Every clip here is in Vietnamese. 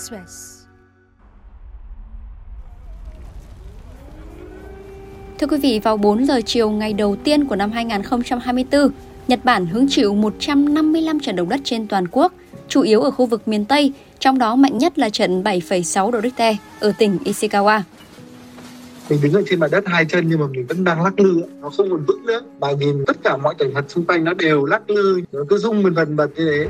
Express. Thưa quý vị, vào 4 giờ chiều ngày đầu tiên của năm 2024, Nhật Bản hứng chịu 155 trận động đất trên toàn quốc, chủ yếu ở khu vực miền Tây, trong đó mạnh nhất là trận 7,6 độ Richter ở tỉnh Ishikawa. Mình đứng ở trên mặt đất hai chân nhưng mà mình vẫn đang lắc lư nó không còn vững nữa. Mà nhìn tất cả mọi cảnh vật xung quanh nó đều lắc lư. Nó cứ rung mình vần bật như thế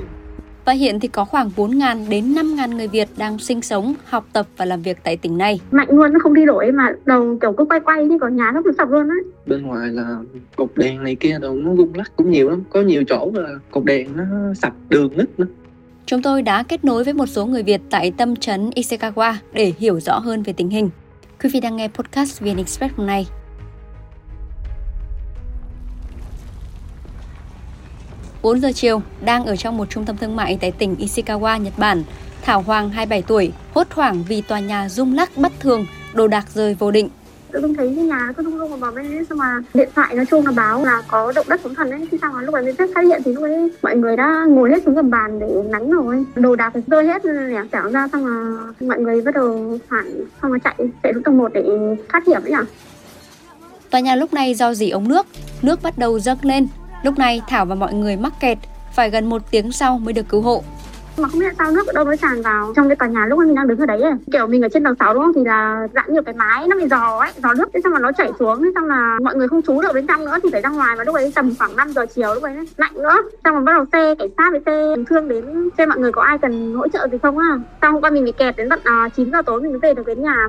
và hiện thì có khoảng 4.000 đến 5.000 người Việt đang sinh sống, học tập và làm việc tại tỉnh này. Mạnh luôn, nó không đi nổi mà đầu kiểu cứ quay quay đi, còn nhà nó cứ sập luôn á. Bên ngoài là cột đèn này kia đâu nó rung lắc cũng nhiều lắm, có nhiều chỗ là cột đèn nó sập đường nứt nữa. Chúng tôi đã kết nối với một số người Việt tại tâm trấn Ishikawa để hiểu rõ hơn về tình hình. Quý vị đang nghe podcast VN Express hôm nay. Bốn giờ chiều, đang ở trong một trung tâm thương mại tại tỉnh Ishikawa, Nhật Bản. Thảo Hoàng, 27 tuổi, hốt hoảng vì tòa nhà rung lắc bất thường, đồ đạc rơi vô định tự dưng thấy cái nhà cứ rung rung vào bên ấy xong mà điện thoại nó chuông nó báo là có động đất sóng thần ấy thì xong mà lúc ấy mình phát hiện thì lúc ấy mọi người đã ngồi hết xuống gầm bàn để nắng rồi đồ đạc thì rơi hết lẻ tẻo ra xong mà mọi người bắt đầu phản xong mà chạy chạy xuống tầng một để thoát hiểm ấy à Tòa nhà lúc này do dỉ ống nước, nước bắt đầu dâng lên. Lúc này Thảo và mọi người mắc kẹt, phải gần một tiếng sau mới được cứu hộ. Mà không biết sao nước ở đâu nó tràn vào trong cái tòa nhà lúc mình đang đứng ở đấy ấy. kiểu mình ở trên tầng 6 đúng không? Thì là dạng nhiều cái mái nó bị giò ấy giò nước thế xong mà nó chảy xuống thế xong là mọi người không trú được bên trong nữa thì phải ra ngoài mà lúc ấy tầm khoảng 5 giờ chiều lúc ấy lạnh nữa. Xong rồi bắt đầu xe cảnh sát với xe thương đến xem mọi người có ai cần hỗ trợ gì không á. Xong hôm qua mình bị kẹt đến tận à, uh, 9 giờ tối mình mới về được đến nhà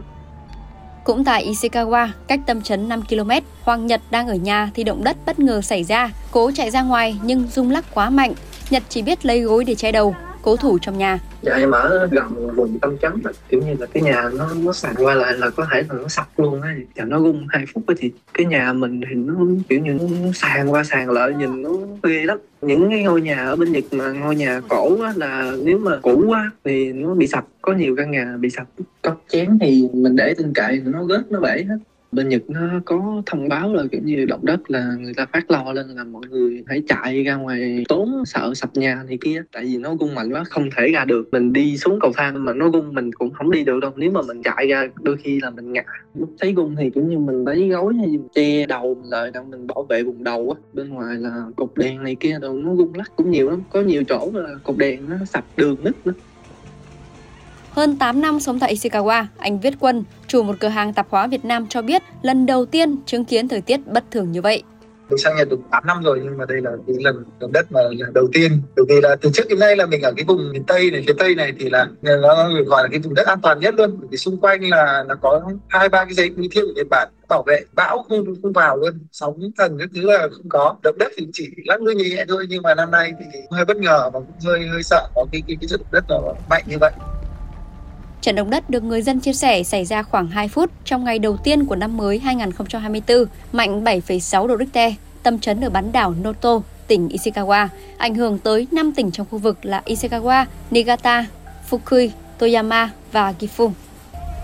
cũng tại Ishikawa, cách tâm trấn 5 km, Hoàng Nhật đang ở nhà thì động đất bất ngờ xảy ra. Cố chạy ra ngoài nhưng rung lắc quá mạnh. Nhật chỉ biết lấy gối để che đầu cố thủ trong nhà. Dạ em ở gần vùng tâm chấn kiểu như là cái nhà nó nó sàn qua lại là có thể là nó sập luôn á. Chả nó rung hai phút thì cái nhà mình thì nó kiểu như nó sàn qua sàn lại nhìn nó ghê lắm. Những cái ngôi nhà ở bên Nhật mà ngôi nhà cổ á, là nếu mà cũ quá thì nó bị sập có nhiều căn nhà bị sập. Cốc chén thì mình để trên kệ nó rớt nó bể hết bên Nhật nó có thông báo là, kiểu như, động đất là người ta phát lo lên là mọi người hãy chạy ra ngoài tốn sợ sập nhà này kia. Tại vì nó rung mạnh quá, không thể ra được. Mình đi xuống cầu thang mà nó rung, mình cũng không đi được đâu. Nếu mà mình chạy ra, đôi khi là mình ngã. Lúc thấy rung thì, kiểu như, mình lấy gối hay che đầu mình lại để mình bảo vệ vùng đầu á. Bên ngoài là cột đèn này kia đâu nó rung lắc cũng nhiều lắm. Có nhiều chỗ là cột đèn nó sập đường nứt nữa hơn 8 năm sống tại Ishikawa, anh Viết Quân, chủ một cửa hàng tạp hóa Việt Nam cho biết lần đầu tiên chứng kiến thời tiết bất thường như vậy. Mình sang Nhật được 8 năm rồi nhưng mà đây là cái lần động đất mà là đầu tiên. Bởi vì là từ trước đến nay là mình ở cái vùng miền Tây này, phía Tây này thì là nó được gọi là cái vùng đất an toàn nhất luôn. Bởi vì xung quanh là nó có hai ba cái giấy núi thiệu của Nhật Bản bảo vệ bão không không vào luôn sóng thần các thứ là không có động đất thì chỉ lắc lư nhẹ thôi nhưng mà năm nay thì hơi bất ngờ và cũng hơi hơi sợ có cái cái cái trận đất nó mạnh như vậy Trận động đất được người dân chia sẻ xảy ra khoảng 2 phút trong ngày đầu tiên của năm mới 2024, mạnh 7,6 độ Richter, tâm chấn ở bán đảo Noto, tỉnh Ishikawa, ảnh hưởng tới 5 tỉnh trong khu vực là Ishikawa, Niigata, Fukui, Toyama và Gifu.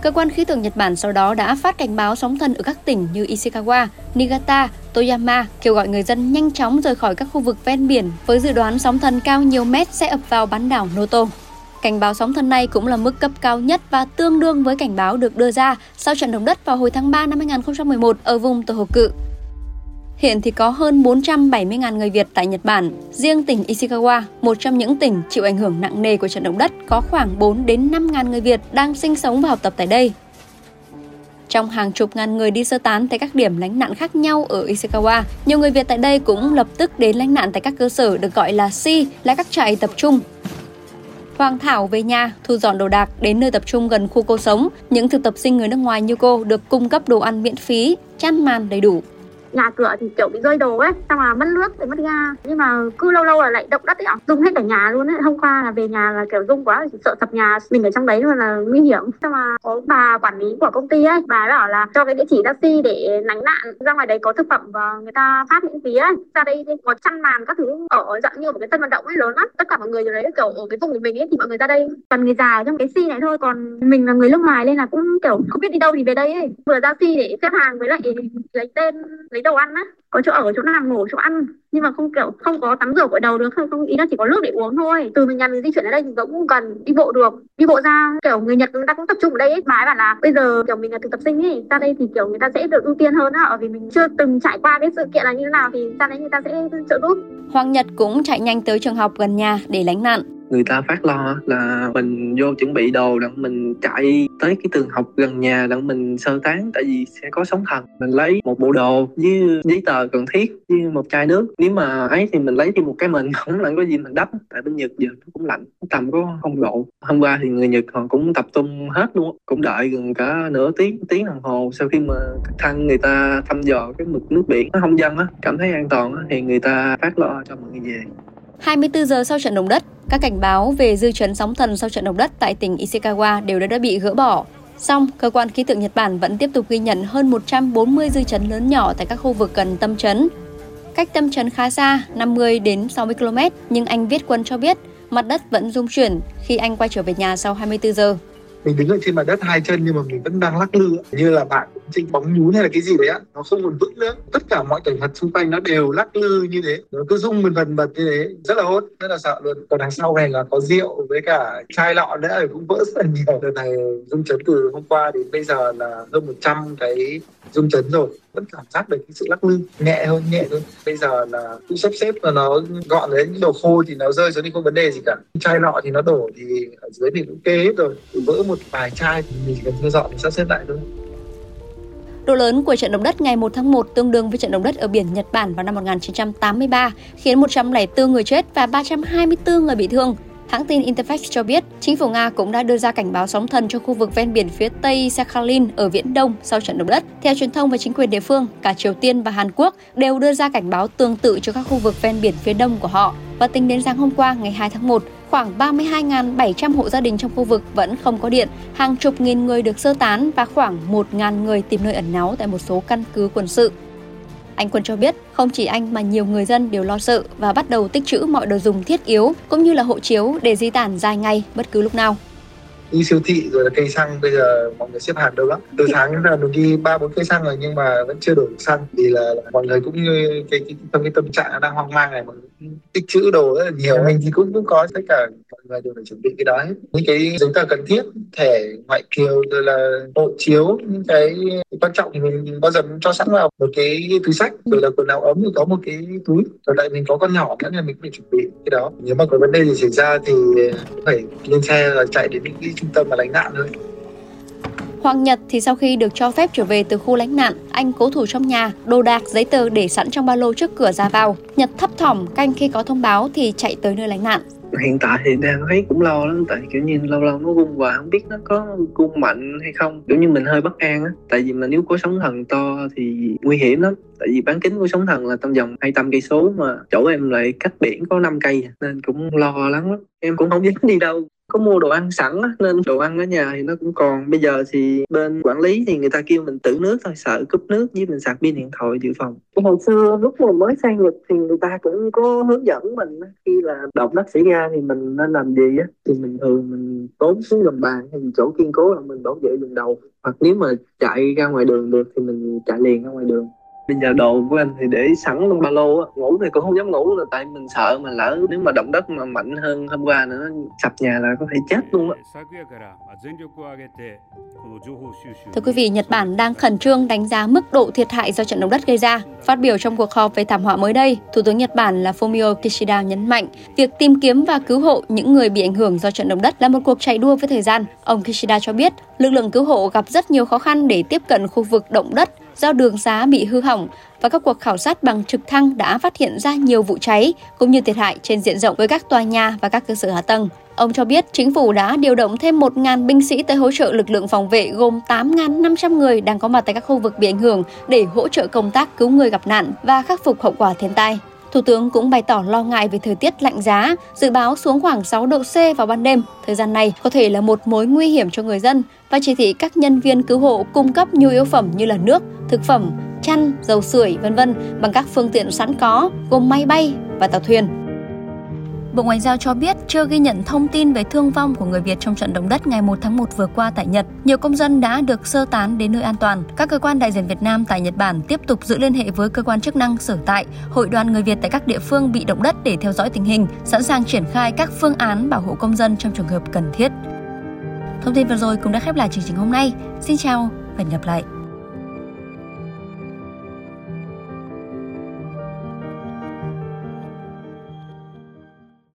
Cơ quan khí tượng Nhật Bản sau đó đã phát cảnh báo sóng thần ở các tỉnh như Ishikawa, Niigata, Toyama, kêu gọi người dân nhanh chóng rời khỏi các khu vực ven biển với dự đoán sóng thần cao nhiều mét sẽ ập vào bán đảo Noto. Cảnh báo sóng thần này cũng là mức cấp cao nhất và tương đương với cảnh báo được đưa ra sau trận động đất vào hồi tháng 3 năm 2011 ở vùng Tohoku. Hiện thì có hơn 470.000 người Việt tại Nhật Bản. Riêng tỉnh Ishikawa, một trong những tỉnh chịu ảnh hưởng nặng nề của trận động đất, có khoảng 4 đến 5.000 người Việt đang sinh sống và học tập tại đây. Trong hàng chục ngàn người đi sơ tán tại các điểm lánh nạn khác nhau ở Ishikawa, nhiều người Việt tại đây cũng lập tức đến lánh nạn tại các cơ sở được gọi là si, là các trại tập trung. Hoàng Thảo về nhà, thu dọn đồ đạc đến nơi tập trung gần khu cô sống. Những thực tập sinh người nước ngoài như cô được cung cấp đồ ăn miễn phí, chăn màn đầy đủ nhà cửa thì kiểu bị rơi đồ ấy, xong là mất nước thì mất ga. Nhưng mà cứ lâu lâu là lại động đất ấy ạ. Rung hết cả nhà luôn ấy. Hôm qua là về nhà là kiểu rung quá sợ sập nhà, mình ở trong đấy luôn là nguy hiểm. Xong mà có bà quản lý của công ty ấy, bà bảo là cho cái địa chỉ taxi để lánh nạn. Ra ngoài đấy có thực phẩm và người ta phát miễn phí ấy. Ra đây có chăn màn các thứ ở dạng như một cái sân vận động ấy, lớn lắm. Tất cả mọi người ở đấy kiểu ở cái vùng của mình ấy thì mọi người ra đây. Toàn người già trong cái si này thôi, còn mình là người nước ngoài nên là cũng kiểu không biết đi đâu thì về đây ấy. Vừa ra si để xếp hàng với lại lấy tên lấy đồ ăn á, có chỗ ở chỗ nằm ngủ, chỗ ăn. Nhưng mà không kiểu, không có tắm rửa gội đầu được, không không, ý là chỉ có nước để uống thôi. Từ mình nhà mình di chuyển đến đây thì cũng gần, đi bộ được. Đi bộ ra, kiểu người nhật người ta cũng tập trung ở đây ấy. Mà ấy bảo là bây giờ, kiểu mình là thực tập sinh ấy, ra đây thì, kiểu, người ta sẽ được ưu tiên hơn á. Ở vì mình chưa từng trải qua cái sự kiện là như thế nào thì ra đấy người ta sẽ trợ giúp. Hoàng Nhật cũng chạy nhanh tới trường học gần nhà để lánh nạn người ta phát lo là mình vô chuẩn bị đồ đặng mình chạy tới cái trường học gần nhà đặng mình sơ tán, tại vì sẽ có sóng thần. Mình lấy một bộ đồ với giấy tờ cần thiết với một chai nước. Nếu mà ấy thì mình lấy thêm một cái mình không lạnh có gì mình đắp. Tại bên nhật giờ nó cũng lạnh, tầm có không độ. Hôm qua thì người nhật họ cũng tập trung hết luôn cũng đợi gần cả nửa tiếng tiếng đồng hồ sau khi mà thăng người ta thăm dò cái mực nước biển. Nó không dân á, cảm thấy an toàn á, thì người ta phát lo cho mọi người về. 24 giờ sau trận động đất, các cảnh báo về dư chấn sóng thần sau trận động đất tại tỉnh Ishikawa đều đã, đã bị gỡ bỏ. Song, cơ quan khí tượng Nhật Bản vẫn tiếp tục ghi nhận hơn 140 dư chấn lớn nhỏ tại các khu vực gần tâm chấn. Cách tâm chấn khá xa, 50 đến 60 km, nhưng anh Viết Quân cho biết mặt đất vẫn rung chuyển khi anh quay trở về nhà sau 24 giờ. mình đứng ở trên mặt đất hai chân nhưng mà mình vẫn đang lắc lư như là bạn trên bóng nhún hay là cái gì đấy á nó không còn vững nữa. Tất cả mọi cảnh vật xung quanh nó đều lắc lư như thế. Nó cứ rung mình vần bật như thế. Rất là hốt, rất là sợ luôn. Còn đằng sau này là có rượu với cả chai lọ nữa thì cũng vỡ rất là nhiều. Đợt này rung chấn từ hôm qua đến bây giờ là hơn 100 cái rung chấn rồi. Vẫn cảm giác được cái sự lắc lư. Nhẹ hơn nhẹ hơn. Bây giờ là cứ sắp xếp là nó gọn đấy những đồ khô thì nó rơi xuống thì không vấn đề gì cả. Chai lọ thì nó đổ thì ở dưới thì cũng kê hết rồi. Vỡ một vài chai thì mình cần thu dọn, sắp xếp lại thôi. Độ lớn của trận động đất ngày 1 tháng 1 tương đương với trận động đất ở biển Nhật Bản vào năm 1983, khiến 104 người chết và 324 người bị thương. Hãng tin Interfax cho biết, chính phủ Nga cũng đã đưa ra cảnh báo sóng thần cho khu vực ven biển phía Tây Sakhalin ở Viễn Đông sau trận động đất. Theo truyền thông và chính quyền địa phương, cả Triều Tiên và Hàn Quốc đều đưa ra cảnh báo tương tự cho các khu vực ven biển phía đông của họ. Và tính đến sáng hôm qua, ngày 2 tháng 1, khoảng 32.700 hộ gia đình trong khu vực vẫn không có điện, hàng chục nghìn người được sơ tán và khoảng 1.000 người tìm nơi ẩn náu tại một số căn cứ quân sự. Anh Quân cho biết, không chỉ anh mà nhiều người dân đều lo sợ và bắt đầu tích trữ mọi đồ dùng thiết yếu cũng như là hộ chiếu để di tản dài ngày bất cứ lúc nào đi siêu thị rồi là cây xăng bây giờ mọi người xếp hàng đâu lắm. Từ sáng đến giờ mình đi ba bốn cây xăng rồi nhưng mà vẫn chưa đủ xăng vì là, mọi người cũng như cái, cái trong cái tâm trạng đang hoang mang này mọi người tích trữ đồ rất là nhiều. Mình thì cũng cũng có tất cả người đều phải chuẩn bị cái đó hết những cái giấy tờ cần thiết thẻ ngoại kiều rồi là hộ chiếu những cái quan trọng thì mình bao giờ cho sẵn vào một cái túi sách rồi là quần áo ấm thì có một cái túi rồi lại mình có con nhỏ nữa nên mình phải chuẩn bị cái đó nếu mà có vấn đề gì xảy ra thì phải lên xe và chạy đến những cái trung tâm mà lánh nạn thôi Hoàng Nhật thì sau khi được cho phép trở về từ khu lánh nạn, anh cố thủ trong nhà, đồ đạc, giấy tờ để sẵn trong ba lô trước cửa ra vào. Nhật thấp thỏm canh khi có thông báo thì chạy tới nơi lánh nạn hiện tại thì đang thấy cũng lo lắm, tại kiểu như lâu lâu nó rung và không biết nó có gung mạnh hay không. Kiểu như mình hơi bất an á, tại vì mà nếu có sóng thần to thì nguy hiểm lắm. Tại vì bán kính của sóng thần là trong vòng 200 cây số mà chỗ em lại cách biển có 5 cây, nên cũng lo lắng lắm. Em cũng không dám đi đâu có mua đồ ăn sẵn á, nên đồ ăn ở nhà thì nó cũng còn. Bây giờ thì bên quản lý thì người ta kêu mình tự nước thôi sợ cúp nước với mình sạc pin điện thoại dự phòng. Hồi xưa lúc mà mới sang Nhật thì người ta cũng có hướng dẫn mình khi là động đất xảy ra thì mình nên làm gì á thì mình thường mình tốn xuống gầm bàn hay chỗ kiên cố là mình bảo vệ đường đầu. Hoặc nếu mà chạy ra ngoài đường được thì mình chạy liền ra ngoài đường bây giờ đồ của anh thì để sẵn trong ba lô á ngủ thì cũng không dám ngủ là tại mình sợ mà lỡ nếu mà động đất mà mạnh hơn hôm qua nữa sập nhà là có thể chết luôn á Thưa quý vị, Nhật Bản đang khẩn trương đánh giá mức độ thiệt hại do trận động đất gây ra. Phát biểu trong cuộc họp về thảm họa mới đây, Thủ tướng Nhật Bản là Fumio Kishida nhấn mạnh việc tìm kiếm và cứu hộ những người bị ảnh hưởng do trận động đất là một cuộc chạy đua với thời gian. Ông Kishida cho biết, lực lượng cứu hộ gặp rất nhiều khó khăn để tiếp cận khu vực động đất do đường xá bị hư hỏng và các cuộc khảo sát bằng trực thăng đã phát hiện ra nhiều vụ cháy cũng như thiệt hại trên diện rộng với các tòa nhà và các cơ sở hạ tầng. Ông cho biết chính phủ đã điều động thêm 1.000 binh sĩ tới hỗ trợ lực lượng phòng vệ gồm 8.500 người đang có mặt tại các khu vực bị ảnh hưởng để hỗ trợ công tác cứu người gặp nạn và khắc phục hậu quả thiên tai. Thủ tướng cũng bày tỏ lo ngại về thời tiết lạnh giá, dự báo xuống khoảng 6 độ C vào ban đêm. Thời gian này có thể là một mối nguy hiểm cho người dân và chỉ thị các nhân viên cứu hộ cung cấp nhu yếu phẩm như là nước, thực phẩm, chăn, dầu sưởi vân vân bằng các phương tiện sẵn có gồm máy bay và tàu thuyền. Bộ Ngoại giao cho biết chưa ghi nhận thông tin về thương vong của người Việt trong trận động đất ngày 1 tháng 1 vừa qua tại Nhật. Nhiều công dân đã được sơ tán đến nơi an toàn. Các cơ quan đại diện Việt Nam tại Nhật Bản tiếp tục giữ liên hệ với cơ quan chức năng sở tại, hội đoàn người Việt tại các địa phương bị động đất để theo dõi tình hình, sẵn sàng triển khai các phương án bảo hộ công dân trong trường hợp cần thiết. Thông tin vừa rồi cũng đã khép lại chương trình hôm nay. Xin chào và hẹn gặp lại.